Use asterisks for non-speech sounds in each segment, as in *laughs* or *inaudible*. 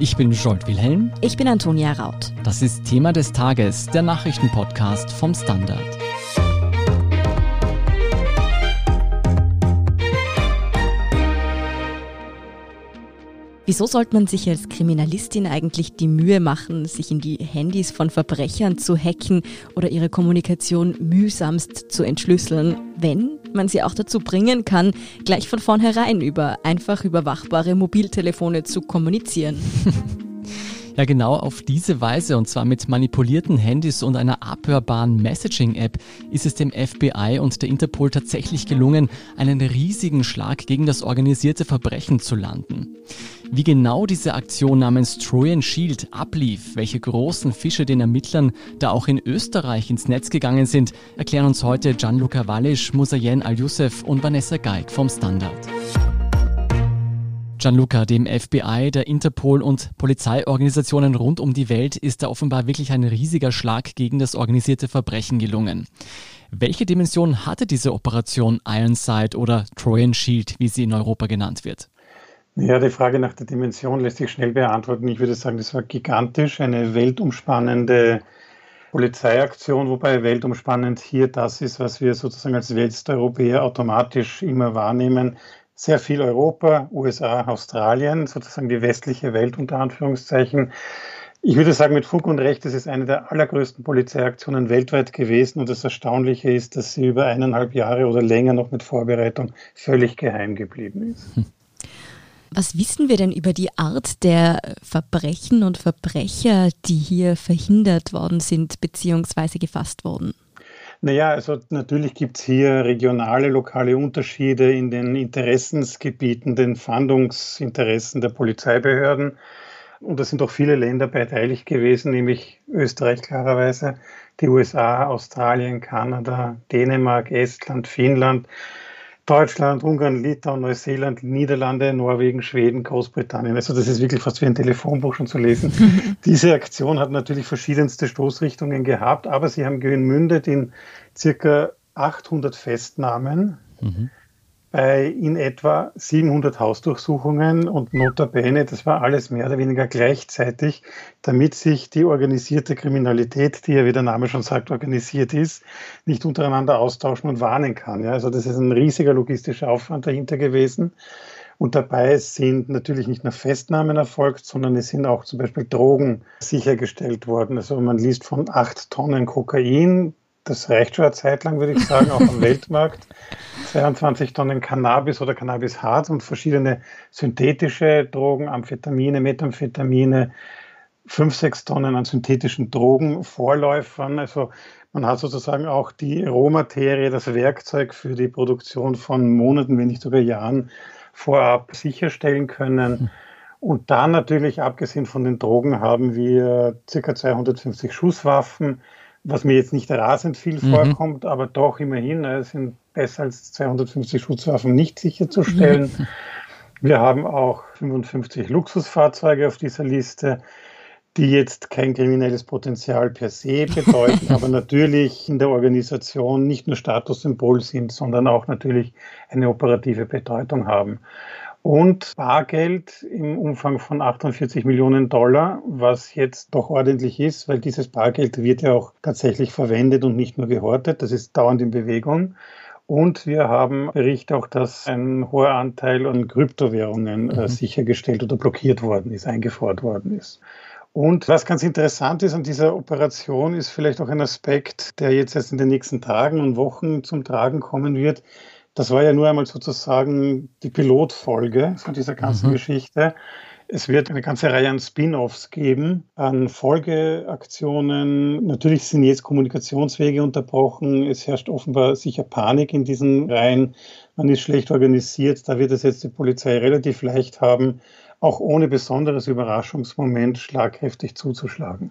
Ich bin Jolt Wilhelm. Ich bin Antonia Raut. Das ist Thema des Tages, der Nachrichtenpodcast vom Standard. Wieso sollte man sich als Kriminalistin eigentlich die Mühe machen, sich in die Handys von Verbrechern zu hacken oder ihre Kommunikation mühsamst zu entschlüsseln, wenn man sie auch dazu bringen kann, gleich von vornherein über einfach überwachbare Mobiltelefone zu kommunizieren? *laughs* Ja, genau auf diese Weise, und zwar mit manipulierten Handys und einer abhörbaren Messaging-App, ist es dem FBI und der Interpol tatsächlich gelungen, einen riesigen Schlag gegen das organisierte Verbrechen zu landen. Wie genau diese Aktion namens Trojan Shield ablief, welche großen Fische den Ermittlern da auch in Österreich ins Netz gegangen sind, erklären uns heute Gianluca Wallisch, Musayen Al-Youssef und Vanessa Geig vom Standard. Gianluca, dem FBI, der Interpol und Polizeiorganisationen rund um die Welt ist da offenbar wirklich ein riesiger Schlag gegen das organisierte Verbrechen gelungen. Welche Dimension hatte diese Operation Ironside oder Trojan Shield, wie sie in Europa genannt wird? Ja, die Frage nach der Dimension lässt sich schnell beantworten. Ich würde sagen, das war gigantisch, eine weltumspannende Polizeiaktion, wobei weltumspannend hier das ist, was wir sozusagen als Westeuropäer automatisch immer wahrnehmen, sehr viel Europa, USA, Australien, sozusagen die westliche Welt unter Anführungszeichen. Ich würde sagen, mit Fug und Recht, das ist eine der allergrößten Polizeiaktionen weltweit gewesen. Und das Erstaunliche ist, dass sie über eineinhalb Jahre oder länger noch mit Vorbereitung völlig geheim geblieben ist. Hm. Was wissen wir denn über die Art der Verbrechen und Verbrecher, die hier verhindert worden sind bzw. gefasst wurden? Naja, also natürlich gibt es hier regionale, lokale Unterschiede in den Interessensgebieten, den Fahndungsinteressen der Polizeibehörden. Und da sind auch viele Länder beteiligt gewesen, nämlich Österreich klarerweise, die USA, Australien, Kanada, Dänemark, Estland, Finnland. Deutschland, Ungarn, Litauen, Neuseeland, Niederlande, Norwegen, Schweden, Großbritannien. Also das ist wirklich fast wie ein Telefonbuch schon zu lesen. *laughs* Diese Aktion hat natürlich verschiedenste Stoßrichtungen gehabt, aber sie haben gemündet in circa 800 Festnahmen. Mhm bei in etwa 700 Hausdurchsuchungen und notabene, das war alles mehr oder weniger gleichzeitig, damit sich die organisierte Kriminalität, die ja wie der Name schon sagt, organisiert ist, nicht untereinander austauschen und warnen kann. Ja, also das ist ein riesiger logistischer Aufwand dahinter gewesen. Und dabei sind natürlich nicht nur Festnahmen erfolgt, sondern es sind auch zum Beispiel Drogen sichergestellt worden. Also man liest von acht Tonnen Kokain, das reicht schon eine Zeit lang, würde ich sagen, auch am *laughs* Weltmarkt. 22 Tonnen Cannabis oder Cannabis-Hart und verschiedene synthetische Drogen, Amphetamine, Methamphetamine, 5, 6 Tonnen an synthetischen Drogenvorläufern. Also man hat sozusagen auch die Rohmaterie, das Werkzeug für die Produktion von Monaten, wenn nicht sogar Jahren vorab sicherstellen können. Und dann natürlich, abgesehen von den Drogen, haben wir ca. 250 Schusswaffen, was mir jetzt nicht rasend viel mhm. vorkommt, aber doch immerhin, es sind besser als 250 Schutzwaffen nicht sicherzustellen. Mhm. *laughs* Wir haben auch 55 Luxusfahrzeuge auf dieser Liste, die jetzt kein kriminelles Potenzial per se *laughs* bedeuten, aber natürlich in der Organisation nicht nur Statussymbol sind, sondern auch natürlich eine operative Bedeutung haben und Bargeld im Umfang von 48 Millionen Dollar, was jetzt doch ordentlich ist, weil dieses Bargeld wird ja auch tatsächlich verwendet und nicht nur gehortet. Das ist dauernd in Bewegung. Und wir haben Berichte auch, dass ein hoher Anteil an Kryptowährungen äh, mhm. sichergestellt oder blockiert worden ist, eingefordert worden ist. Und was ganz interessant ist an dieser Operation, ist vielleicht auch ein Aspekt, der jetzt erst in den nächsten Tagen und Wochen zum Tragen kommen wird. Das war ja nur einmal sozusagen die Pilotfolge von dieser ganzen mhm. Geschichte. Es wird eine ganze Reihe an Spin-offs geben, an Folgeaktionen. Natürlich sind jetzt Kommunikationswege unterbrochen. Es herrscht offenbar sicher Panik in diesen Reihen. Man ist schlecht organisiert. Da wird es jetzt die Polizei relativ leicht haben, auch ohne besonderes Überraschungsmoment schlagkräftig zuzuschlagen.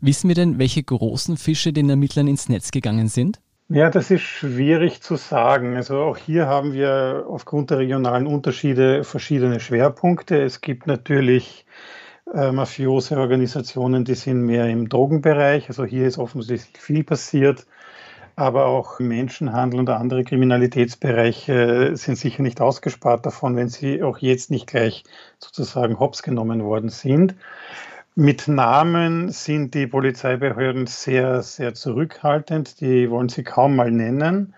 Wissen wir denn, welche großen Fische den Ermittlern ins Netz gegangen sind? Ja, das ist schwierig zu sagen. Also auch hier haben wir aufgrund der regionalen Unterschiede verschiedene Schwerpunkte. Es gibt natürlich äh, mafiose Organisationen, die sind mehr im Drogenbereich. Also hier ist offensichtlich viel passiert. aber auch Menschenhandel und andere Kriminalitätsbereiche sind sicher nicht ausgespart davon, wenn sie auch jetzt nicht gleich sozusagen hops genommen worden sind. Mit Namen sind die Polizeibehörden sehr, sehr zurückhaltend. Die wollen sie kaum mal nennen.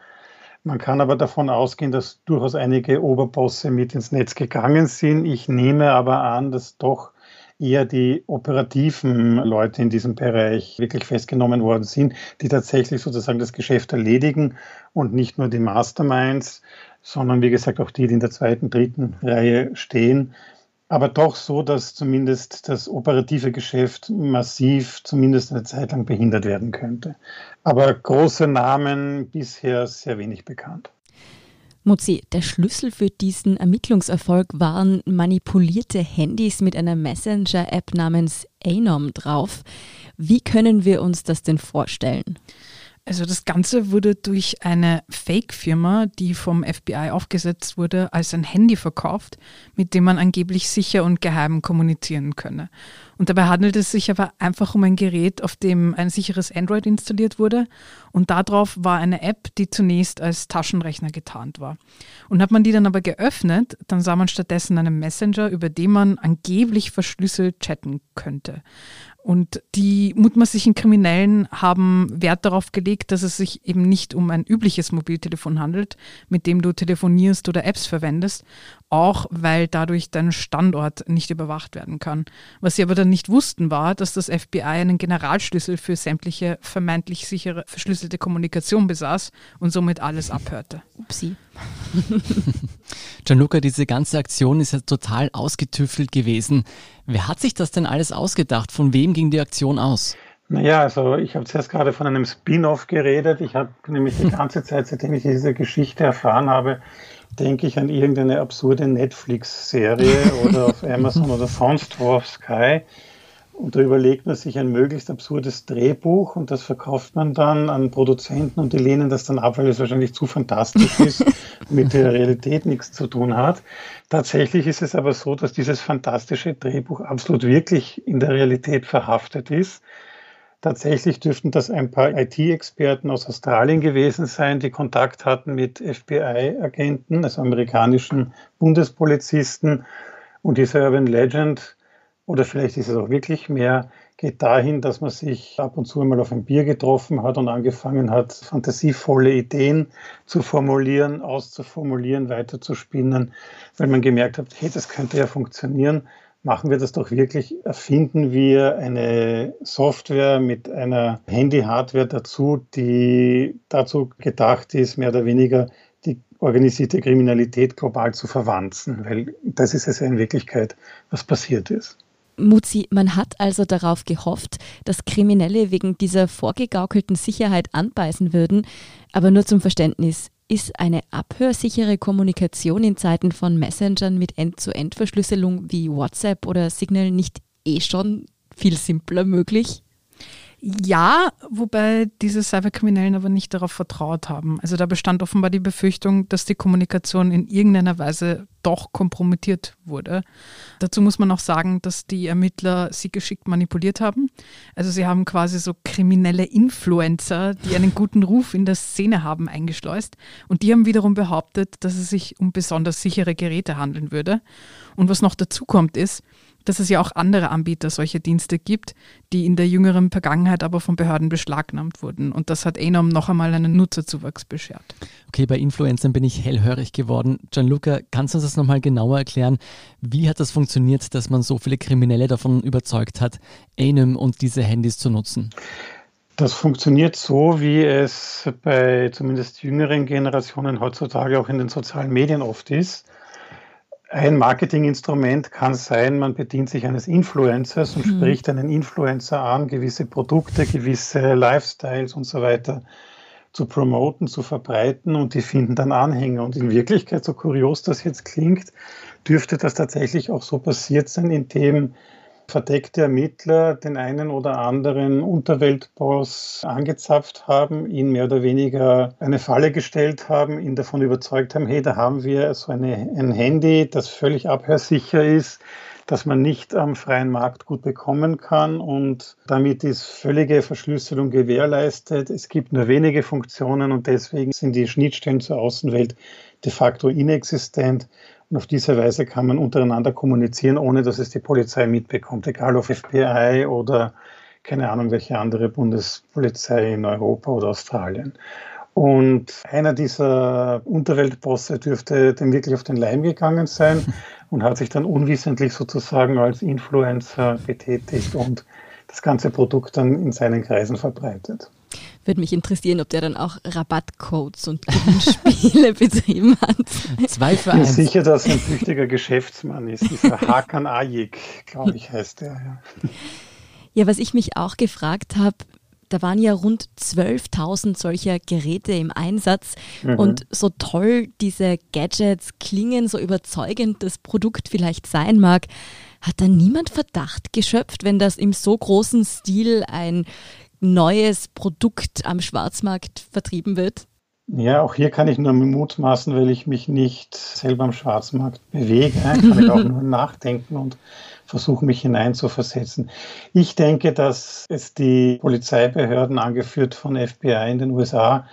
Man kann aber davon ausgehen, dass durchaus einige Oberbosse mit ins Netz gegangen sind. Ich nehme aber an, dass doch eher die operativen Leute in diesem Bereich wirklich festgenommen worden sind, die tatsächlich sozusagen das Geschäft erledigen und nicht nur die Masterminds, sondern wie gesagt auch die, die in der zweiten, dritten Reihe stehen. Aber doch so, dass zumindest das operative Geschäft massiv, zumindest eine Zeit lang behindert werden könnte. Aber große Namen bisher sehr wenig bekannt. Mutzi, der Schlüssel für diesen Ermittlungserfolg waren manipulierte Handys mit einer Messenger-App namens Anom drauf. Wie können wir uns das denn vorstellen? Also das Ganze wurde durch eine Fake-Firma, die vom FBI aufgesetzt wurde, als ein Handy verkauft, mit dem man angeblich sicher und geheim kommunizieren könne. Und dabei handelt es sich aber einfach um ein Gerät, auf dem ein sicheres Android installiert wurde. Und darauf war eine App, die zunächst als Taschenrechner getarnt war. Und hat man die dann aber geöffnet, dann sah man stattdessen einen Messenger, über den man angeblich verschlüsselt chatten könnte. Und die mutmaßlichen Kriminellen haben Wert darauf gelegt, dass es sich eben nicht um ein übliches Mobiltelefon handelt, mit dem du telefonierst oder Apps verwendest, auch weil dadurch dein Standort nicht überwacht werden kann. Was sie aber dann nicht wussten, war, dass das FBI einen Generalschlüssel für sämtliche vermeintlich sichere verschlüsselte Kommunikation besaß und somit alles abhörte. Upsi. *laughs* Gianluca, diese ganze Aktion ist ja total ausgetüftelt gewesen. Wer hat sich das denn alles ausgedacht? Von wem ging die Aktion aus? Naja, also ich habe zuerst gerade von einem Spin-off geredet. Ich habe nämlich die *laughs* ganze Zeit, seitdem ich diese Geschichte erfahren habe, denke ich an irgendeine absurde Netflix-Serie oder auf *laughs* Amazon oder sonst wo auf Sky. Und da überlegt man sich ein möglichst absurdes Drehbuch und das verkauft man dann an Produzenten und die lehnen das dann ab, weil es wahrscheinlich zu fantastisch ist, *laughs* mit der Realität nichts zu tun hat. Tatsächlich ist es aber so, dass dieses fantastische Drehbuch absolut wirklich in der Realität verhaftet ist. Tatsächlich dürften das ein paar IT-Experten aus Australien gewesen sein, die Kontakt hatten mit FBI-Agenten, also amerikanischen Bundespolizisten. Und diese Urban Legend, oder vielleicht ist es auch wirklich mehr, geht dahin, dass man sich ab und zu einmal auf ein Bier getroffen hat und angefangen hat, fantasievolle Ideen zu formulieren, auszuformulieren, weiterzuspinnen, weil man gemerkt hat, hey, das könnte ja funktionieren machen wir das doch wirklich, erfinden wir eine Software mit einer Handy-Hardware dazu, die dazu gedacht ist, mehr oder weniger die organisierte Kriminalität global zu verwanzen, weil das ist es ja in Wirklichkeit, was passiert ist. Muzi, man hat also darauf gehofft, dass Kriminelle wegen dieser vorgegaukelten Sicherheit anbeißen würden, aber nur zum Verständnis, ist eine abhörsichere Kommunikation in Zeiten von Messengern mit End-zu-End-Verschlüsselung wie WhatsApp oder Signal nicht eh schon viel simpler möglich? Ja, wobei diese Cyberkriminellen aber nicht darauf vertraut haben. Also da bestand offenbar die Befürchtung, dass die Kommunikation in irgendeiner Weise doch kompromittiert wurde. Dazu muss man auch sagen, dass die Ermittler sie geschickt manipuliert haben. Also sie haben quasi so kriminelle Influencer, die einen guten Ruf in der Szene haben, eingeschleust. Und die haben wiederum behauptet, dass es sich um besonders sichere Geräte handeln würde. Und was noch dazu kommt, ist, dass es ja auch andere Anbieter solcher Dienste gibt, die in der jüngeren Vergangenheit aber von Behörden beschlagnahmt wurden. Und das hat Enom noch einmal einen Nutzerzuwachs beschert. Okay, bei Influencern bin ich hellhörig geworden. Gianluca, kannst du uns das nochmal genauer erklären? Wie hat das funktioniert, dass man so viele Kriminelle davon überzeugt hat, Enom und diese Handys zu nutzen? Das funktioniert so, wie es bei zumindest jüngeren Generationen heutzutage auch in den sozialen Medien oft ist. Ein Marketinginstrument kann sein, man bedient sich eines Influencers und mhm. spricht einen Influencer an, gewisse Produkte, gewisse Lifestyles und so weiter zu promoten, zu verbreiten und die finden dann Anhänger. Und in Wirklichkeit, so kurios das jetzt klingt, dürfte das tatsächlich auch so passiert sein, indem verdeckte Ermittler den einen oder anderen Unterweltboss angezapft haben, ihn mehr oder weniger eine Falle gestellt haben, ihn davon überzeugt haben, hey, da haben wir so eine, ein Handy, das völlig abhörsicher ist. Das man nicht am freien Markt gut bekommen kann und damit ist völlige Verschlüsselung gewährleistet. Es gibt nur wenige Funktionen und deswegen sind die Schnittstellen zur Außenwelt de facto inexistent. Und auf diese Weise kann man untereinander kommunizieren, ohne dass es die Polizei mitbekommt, egal auf FBI oder keine Ahnung, welche andere Bundespolizei in Europa oder Australien. Und einer dieser Unterweltbosse dürfte dem wirklich auf den Leim gegangen sein *laughs* und hat sich dann unwissentlich sozusagen als Influencer betätigt und das ganze Produkt dann in seinen Kreisen verbreitet. Würde mich interessieren, ob der dann auch Rabattcodes und Gewinnspiele *laughs* betrieben hat. Zwei für Ich bin sicher, dass er ein tüchtiger Geschäftsmann ist. Dieser *laughs* Hakan Ayik, glaube ich, heißt der. Ja. ja, was ich mich auch gefragt habe, da waren ja rund 12.000 solcher Geräte im Einsatz. Mhm. Und so toll diese Gadgets klingen, so überzeugend das Produkt vielleicht sein mag, hat da niemand Verdacht geschöpft, wenn das im so großen Stil ein neues Produkt am Schwarzmarkt vertrieben wird? Ja, auch hier kann ich nur mutmaßen, weil ich mich nicht selber am Schwarzmarkt bewege. Kann ich auch *laughs* nur nachdenken und versuchen, mich hineinzuversetzen. Ich denke, dass es die Polizeibehörden, angeführt von FBI in den USA,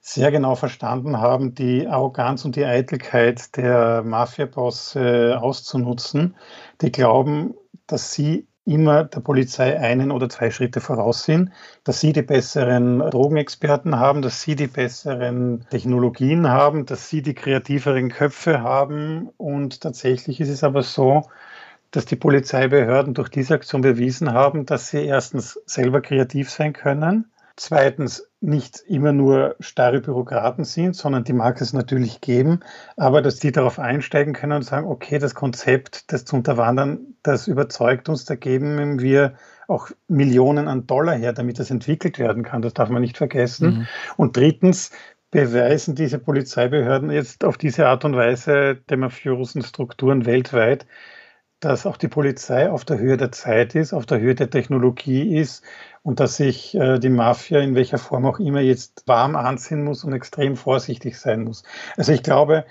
sehr genau verstanden haben, die Arroganz und die Eitelkeit der Mafiabosse auszunutzen. Die glauben, dass sie immer der Polizei einen oder zwei Schritte voraus sind, dass sie die besseren Drogenexperten haben, dass sie die besseren Technologien haben, dass sie die kreativeren Köpfe haben. Und tatsächlich ist es aber so, dass die Polizeibehörden durch diese Aktion bewiesen haben, dass sie erstens selber kreativ sein können, zweitens nicht immer nur starre Bürokraten sind, sondern die mag es natürlich geben, aber dass die darauf einsteigen können und sagen, okay, das Konzept, das zu unterwandern, das überzeugt uns, da geben wir auch Millionen an Dollar her, damit das entwickelt werden kann. Das darf man nicht vergessen. Mhm. Und drittens beweisen diese Polizeibehörden jetzt auf diese Art und Weise der mafiosen Strukturen weltweit, dass auch die Polizei auf der Höhe der Zeit ist, auf der Höhe der Technologie ist und dass sich äh, die Mafia in welcher Form auch immer jetzt warm anziehen muss und extrem vorsichtig sein muss. Also ich glaube,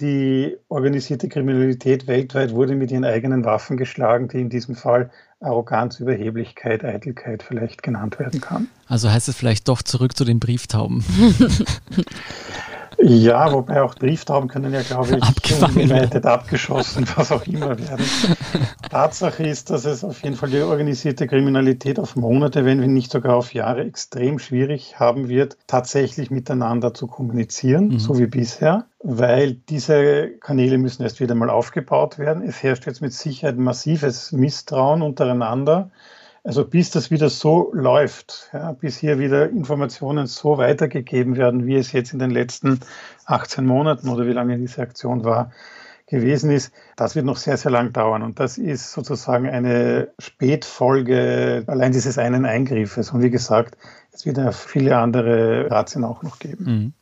die organisierte Kriminalität weltweit wurde mit ihren eigenen Waffen geschlagen, die in diesem Fall Arroganz, Überheblichkeit, Eitelkeit vielleicht genannt werden kann. Also heißt es vielleicht doch zurück zu den Brieftauben. *laughs* Ja, wobei auch Brieftauben können ja, glaube ich, ungeleitet abgeschossen, *laughs* was auch immer werden. Tatsache ist, dass es auf jeden Fall die organisierte Kriminalität auf Monate, wenn nicht sogar auf Jahre extrem schwierig haben wird, tatsächlich miteinander zu kommunizieren, mhm. so wie bisher, weil diese Kanäle müssen erst wieder mal aufgebaut werden. Es herrscht jetzt mit Sicherheit massives Misstrauen untereinander. Also bis das wieder so läuft, ja, bis hier wieder Informationen so weitergegeben werden, wie es jetzt in den letzten 18 Monaten oder wie lange diese Aktion war, gewesen ist, das wird noch sehr, sehr lang dauern. Und das ist sozusagen eine Spätfolge allein dieses einen Eingriffes. Und wie gesagt, es wird ja viele andere Razzien auch noch geben. Mhm.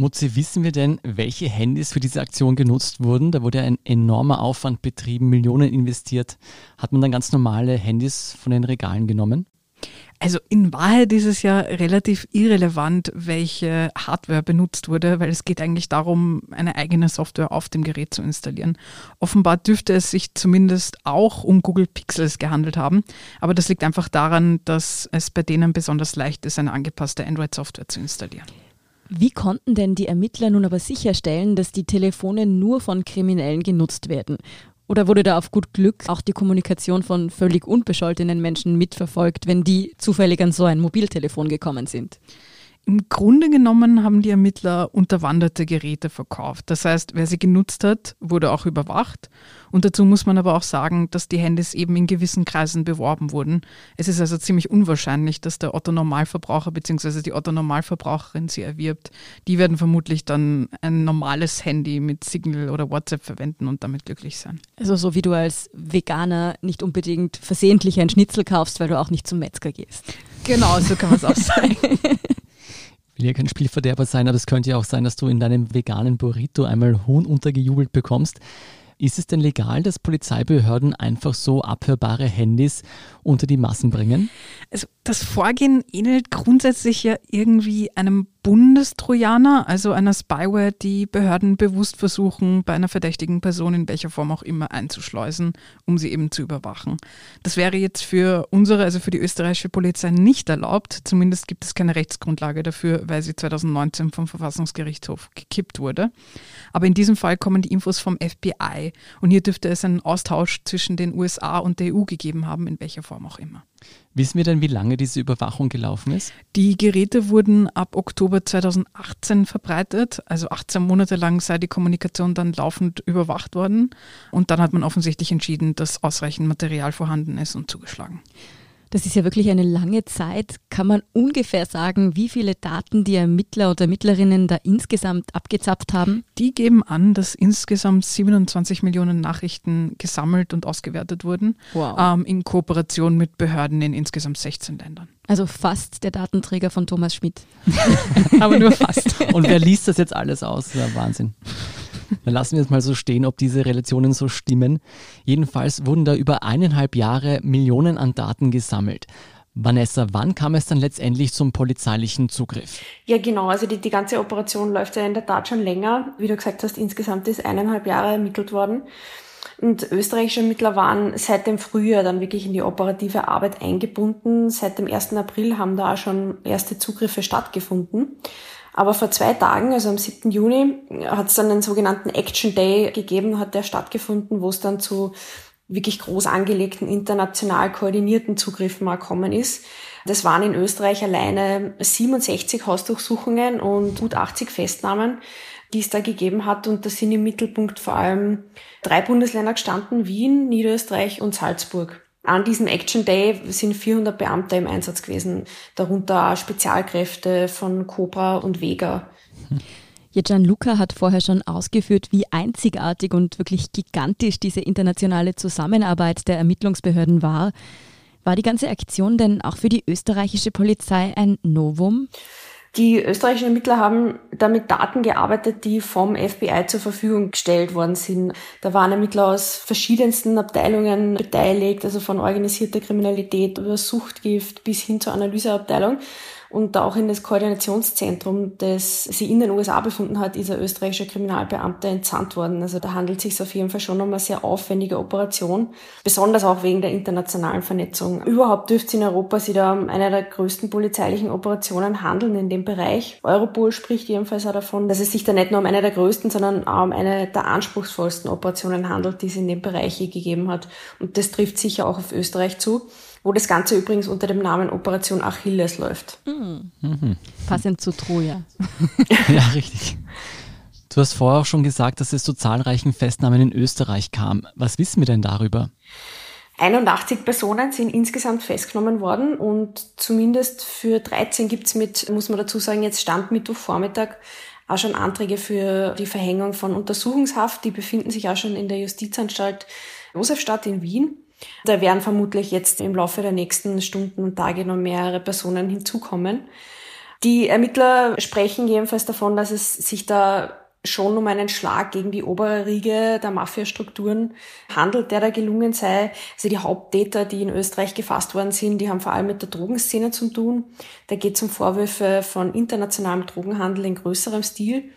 Mutzi, wissen wir denn, welche Handys für diese Aktion genutzt wurden? Da wurde ein enormer Aufwand betrieben, Millionen investiert. Hat man dann ganz normale Handys von den Regalen genommen? Also in Wahrheit ist es ja relativ irrelevant, welche Hardware benutzt wurde, weil es geht eigentlich darum, eine eigene Software auf dem Gerät zu installieren. Offenbar dürfte es sich zumindest auch um Google Pixels gehandelt haben, aber das liegt einfach daran, dass es bei denen besonders leicht ist, eine angepasste Android-Software zu installieren. Wie konnten denn die Ermittler nun aber sicherstellen, dass die Telefone nur von Kriminellen genutzt werden? Oder wurde da auf gut Glück auch die Kommunikation von völlig unbescholtenen Menschen mitverfolgt, wenn die zufällig an so ein Mobiltelefon gekommen sind? Im Grunde genommen haben die Ermittler unterwanderte Geräte verkauft. Das heißt, wer sie genutzt hat, wurde auch überwacht. Und dazu muss man aber auch sagen, dass die Handys eben in gewissen Kreisen beworben wurden. Es ist also ziemlich unwahrscheinlich, dass der Otto-Normalverbraucher bzw. die Otto-Normalverbraucherin sie erwirbt. Die werden vermutlich dann ein normales Handy mit Signal oder WhatsApp verwenden und damit glücklich sein. Also so wie du als Veganer nicht unbedingt versehentlich ein Schnitzel kaufst, weil du auch nicht zum Metzger gehst. Genau, so kann man es auch sagen. *laughs* will ja kein Spielverderber sein, aber es könnte ja auch sein, dass du in deinem veganen Burrito einmal Huhn untergejubelt bekommst. Ist es denn legal, dass Polizeibehörden einfach so abhörbare Handys unter die Massen bringen? Also das Vorgehen ähnelt grundsätzlich ja irgendwie einem Bundestrojaner, also einer Spyware, die Behörden bewusst versuchen, bei einer verdächtigen Person in welcher Form auch immer einzuschleusen, um sie eben zu überwachen. Das wäre jetzt für unsere, also für die österreichische Polizei nicht erlaubt. Zumindest gibt es keine Rechtsgrundlage dafür, weil sie 2019 vom Verfassungsgerichtshof gekippt wurde. Aber in diesem Fall kommen die Infos vom FBI und hier dürfte es einen Austausch zwischen den USA und der EU gegeben haben, in welcher Form auch immer. Wissen wir denn, wie lange diese Überwachung gelaufen ist? Die Geräte wurden ab Oktober 2018 verbreitet. Also 18 Monate lang sei die Kommunikation dann laufend überwacht worden. Und dann hat man offensichtlich entschieden, dass ausreichend Material vorhanden ist und zugeschlagen. Das ist ja wirklich eine lange Zeit. Kann man ungefähr sagen, wie viele Daten die Ermittler oder Ermittlerinnen da insgesamt abgezapft haben? Die geben an, dass insgesamt 27 Millionen Nachrichten gesammelt und ausgewertet wurden. Wow. Ähm, in Kooperation mit Behörden in insgesamt 16 Ländern. Also fast der Datenträger von Thomas Schmidt. *laughs* Aber nur fast. *laughs* Und wer liest das jetzt alles aus? Das ist ja Wahnsinn. Dann lassen wir es mal so stehen, ob diese Relationen so stimmen. Jedenfalls wurden da über eineinhalb Jahre Millionen an Daten gesammelt. Vanessa, wann kam es dann letztendlich zum polizeilichen Zugriff? Ja, genau. Also die, die ganze Operation läuft ja in der Tat schon länger. Wie du gesagt hast, insgesamt ist eineinhalb Jahre ermittelt worden. Und österreichische Ermittler waren seit dem Frühjahr dann wirklich in die operative Arbeit eingebunden. Seit dem 1. April haben da auch schon erste Zugriffe stattgefunden. Aber vor zwei Tagen, also am 7. Juni, hat es dann einen sogenannten Action Day gegeben, hat der stattgefunden, wo es dann zu wirklich groß angelegten, international koordinierten Zugriffen mal kommen ist. Das waren in Österreich alleine 67 Hausdurchsuchungen und gut 80 Festnahmen, die es da gegeben hat. Und da sind im Mittelpunkt vor allem drei Bundesländer gestanden, Wien, Niederösterreich und Salzburg. An diesem Action Day sind 400 Beamte im Einsatz gewesen, darunter Spezialkräfte von Cobra und Vega. Ja, Gianluca hat vorher schon ausgeführt, wie einzigartig und wirklich gigantisch diese internationale Zusammenarbeit der Ermittlungsbehörden war. War die ganze Aktion denn auch für die österreichische Polizei ein Novum? Die österreichischen Ermittler haben da mit Daten gearbeitet, die vom FBI zur Verfügung gestellt worden sind. Da waren Ermittler aus verschiedensten Abteilungen beteiligt, also von organisierter Kriminalität über Suchtgift bis hin zur Analyseabteilung und auch in das Koordinationszentrum, das sie in den USA befunden hat, ist ein österreichischer Kriminalbeamter entsandt worden. Also da handelt es sich auf jeden Fall schon um eine sehr aufwendige Operation, besonders auch wegen der internationalen Vernetzung. Überhaupt dürfte es in Europa sich da um eine der größten polizeilichen Operationen handeln in dem Bereich. Europol spricht jedenfalls auch davon, dass es sich da nicht nur um eine der größten, sondern auch um eine der anspruchsvollsten Operationen handelt, die es in dem Bereich je gegeben hat. Und das trifft sicher auch auf Österreich zu wo das Ganze übrigens unter dem Namen Operation Achilles läuft. Mhm. Mhm. Passend zu Troja. *laughs* ja, richtig. Du hast vorher auch schon gesagt, dass es zu zahlreichen Festnahmen in Österreich kam. Was wissen wir denn darüber? 81 Personen sind insgesamt festgenommen worden und zumindest für 13 gibt's mit, muss man dazu sagen, jetzt Stand Mittwochvormittag auch schon Anträge für die Verhängung von Untersuchungshaft. Die befinden sich auch schon in der Justizanstalt Josefstadt in Wien. Da werden vermutlich jetzt im Laufe der nächsten Stunden und Tage noch mehrere Personen hinzukommen. Die Ermittler sprechen jedenfalls davon, dass es sich da schon um einen Schlag gegen die obere Riege der Mafiastrukturen handelt, der da gelungen sei. Also die Haupttäter, die in Österreich gefasst worden sind, die haben vor allem mit der Drogenszene zu tun. Da geht es um Vorwürfe von internationalem Drogenhandel in größerem Stil.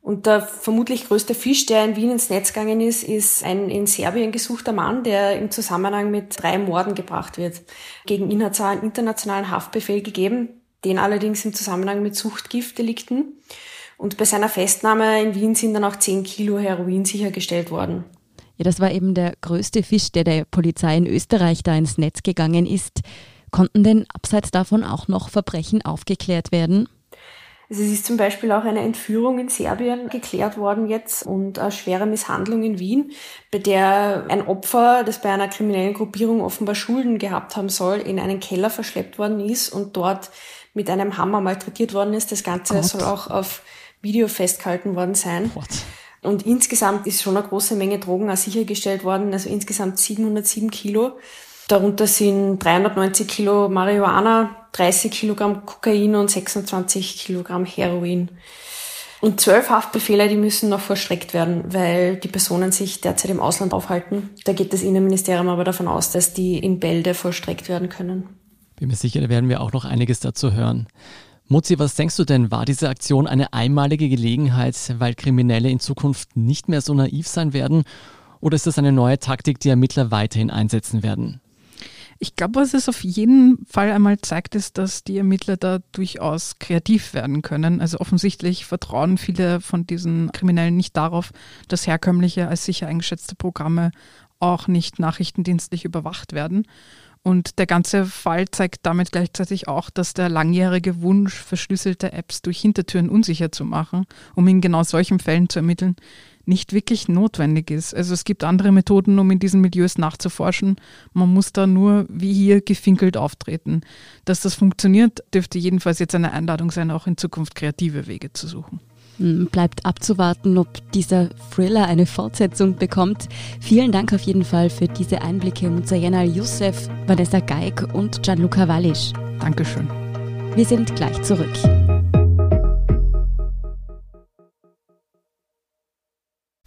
Und der vermutlich größte Fisch, der in Wien ins Netz gegangen ist, ist ein in Serbien gesuchter Mann, der im Zusammenhang mit drei Morden gebracht wird. Gegen ihn hat es einen internationalen Haftbefehl gegeben, den allerdings im Zusammenhang mit Suchtgiftdelikten. Und bei seiner Festnahme in Wien sind dann auch zehn Kilo Heroin sichergestellt worden. Ja, das war eben der größte Fisch, der der Polizei in Österreich da ins Netz gegangen ist. Konnten denn abseits davon auch noch Verbrechen aufgeklärt werden? Also es ist zum Beispiel auch eine Entführung in Serbien geklärt worden jetzt und eine schwere Misshandlung in Wien, bei der ein Opfer, das bei einer kriminellen Gruppierung offenbar Schulden gehabt haben soll, in einen Keller verschleppt worden ist und dort mit einem Hammer malträtiert worden ist. Das Ganze Gott. soll auch auf Video festgehalten worden sein. What? Und insgesamt ist schon eine große Menge Drogen auch sichergestellt worden, also insgesamt 707 Kilo. Darunter sind 390 Kilo Marihuana, 30 Kilogramm Kokain und 26 Kilogramm Heroin. Und zwölf Haftbefehle, die müssen noch vollstreckt werden, weil die Personen sich derzeit im Ausland aufhalten. Da geht das Innenministerium aber davon aus, dass die in Bälde vollstreckt werden können. Bin mir sicher, da werden wir auch noch einiges dazu hören. Mutzi, was denkst du denn, war diese Aktion eine einmalige Gelegenheit, weil Kriminelle in Zukunft nicht mehr so naiv sein werden? Oder ist das eine neue Taktik, die Ermittler weiterhin einsetzen werden? Ich glaube, was es auf jeden Fall einmal zeigt, ist, dass die Ermittler da durchaus kreativ werden können. Also offensichtlich vertrauen viele von diesen Kriminellen nicht darauf, dass herkömmliche als sicher eingeschätzte Programme auch nicht nachrichtendienstlich überwacht werden. Und der ganze Fall zeigt damit gleichzeitig auch, dass der langjährige Wunsch, verschlüsselte Apps durch Hintertüren unsicher zu machen, um in genau solchen Fällen zu ermitteln, nicht wirklich notwendig ist. Also es gibt andere Methoden, um in diesen Milieus nachzuforschen. Man muss da nur wie hier gefinkelt auftreten. Dass das funktioniert, dürfte jedenfalls jetzt eine Einladung sein, auch in Zukunft kreative Wege zu suchen. Hm, bleibt abzuwarten, ob dieser Thriller eine Fortsetzung bekommt. Vielen Dank auf jeden Fall für diese Einblicke Muzayena Youssef, Vanessa Geig und Gianluca Wallisch. Dankeschön. Wir sind gleich zurück.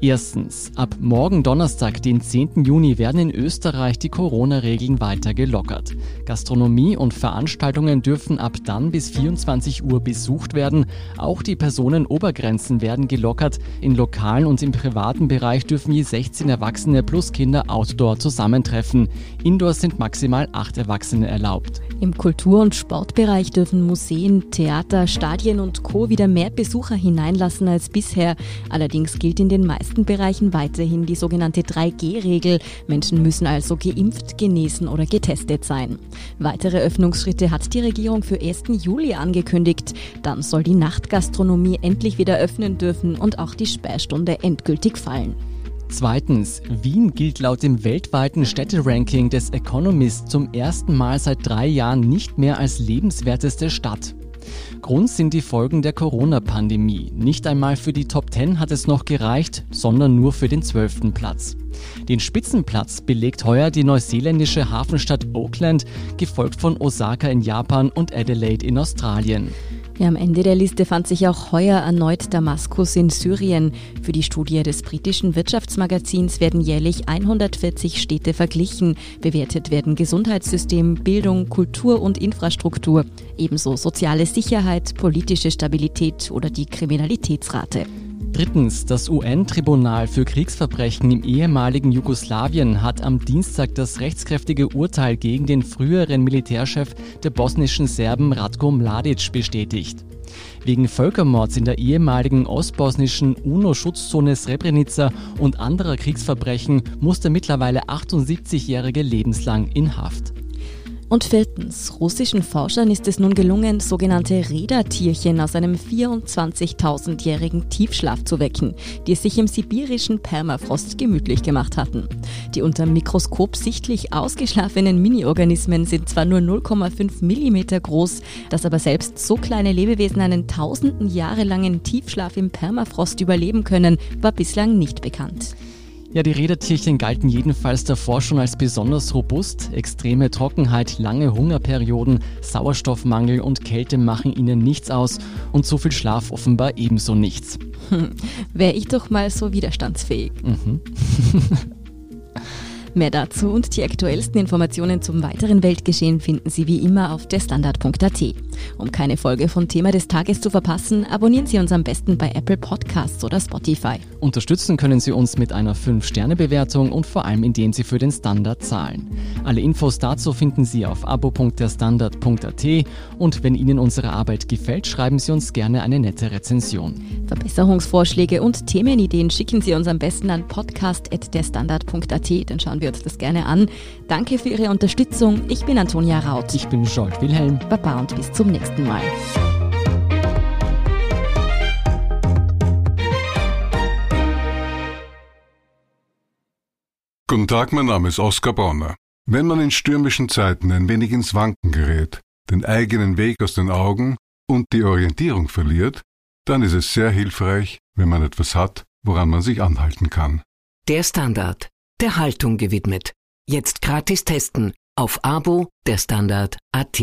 Erstens, ab morgen Donnerstag, den 10. Juni, werden in Österreich die Corona-Regeln weiter gelockert. Gastronomie und Veranstaltungen dürfen ab dann bis 24 Uhr besucht werden. Auch die Personenobergrenzen werden gelockert. In lokalen und im privaten Bereich dürfen je 16 Erwachsene plus Kinder outdoor zusammentreffen. Indoor sind maximal 8 Erwachsene erlaubt. Im Kultur- und Sportbereich dürfen Museen, Theater, Stadien und Co. wieder mehr Besucher hineinlassen als bisher. Allerdings gilt in den meisten Bereichen weiterhin die sogenannte 3G-Regel. Menschen müssen also geimpft, genesen oder getestet sein. Weitere Öffnungsschritte hat die Regierung für 1. Juli angekündigt. Dann soll die Nachtgastronomie endlich wieder öffnen dürfen und auch die Sperrstunde endgültig fallen. Zweitens, Wien gilt laut dem weltweiten Städteranking des Economist zum ersten Mal seit drei Jahren nicht mehr als lebenswerteste Stadt. Grund sind die Folgen der Corona-Pandemie. Nicht einmal für die Top 10 hat es noch gereicht, sondern nur für den zwölften Platz. Den Spitzenplatz belegt heuer die neuseeländische Hafenstadt Auckland, gefolgt von Osaka in Japan und Adelaide in Australien. Ja, am Ende der Liste fand sich auch heuer erneut Damaskus in Syrien. Für die Studie des britischen Wirtschaftsmagazins werden jährlich 140 Städte verglichen. Bewertet werden Gesundheitssystem, Bildung, Kultur und Infrastruktur, ebenso soziale Sicherheit, politische Stabilität oder die Kriminalitätsrate. Drittens, das UN-Tribunal für Kriegsverbrechen im ehemaligen Jugoslawien hat am Dienstag das rechtskräftige Urteil gegen den früheren Militärchef der bosnischen Serben Ratko Mladic bestätigt. Wegen Völkermords in der ehemaligen ostbosnischen UNO-Schutzzone Srebrenica und anderer Kriegsverbrechen muss der mittlerweile 78-Jährige lebenslang in Haft. Und viertens, russischen Forschern ist es nun gelungen, sogenannte Rädertierchen aus einem 24.000-jährigen Tiefschlaf zu wecken, die es sich im sibirischen Permafrost gemütlich gemacht hatten. Die unter Mikroskop sichtlich ausgeschlafenen Mini-Organismen sind zwar nur 0,5 mm groß, dass aber selbst so kleine Lebewesen einen tausenden Jahre langen Tiefschlaf im Permafrost überleben können, war bislang nicht bekannt. Ja, die Rädertierchen galten jedenfalls davor schon als besonders robust. Extreme Trockenheit, lange Hungerperioden, Sauerstoffmangel und Kälte machen ihnen nichts aus und so viel Schlaf offenbar ebenso nichts. Hm, Wäre ich doch mal so widerstandsfähig. Mhm. *laughs* Mehr dazu und die aktuellsten Informationen zum weiteren Weltgeschehen finden Sie wie immer auf derstandard.at. Um keine Folge von Thema des Tages zu verpassen, abonnieren Sie uns am besten bei Apple Podcasts oder Spotify. Unterstützen können Sie uns mit einer 5-Sterne-Bewertung und vor allem indem Sie für den Standard zahlen. Alle Infos dazu finden Sie auf abo.derstandard.at und wenn Ihnen unsere Arbeit gefällt, schreiben Sie uns gerne eine nette Rezension. Verbesserungsvorschläge und Themenideen schicken Sie uns am besten an podcast.derstandard.at, dann schauen wir uns das gerne an. Danke für Ihre Unterstützung. Ich bin Antonia Raut. Ich bin Jolt Wilhelm. Baba und bis zum nächsten Mal. Guten Tag, mein Name ist Oskar Bonner. Wenn man in stürmischen Zeiten ein wenig ins Wanken gerät, den eigenen Weg aus den Augen und die Orientierung verliert, dann ist es sehr hilfreich, wenn man etwas hat, woran man sich anhalten kann. der Standard, der Haltung gewidmet. Jetzt gratis testen auf Abo der Standard.at.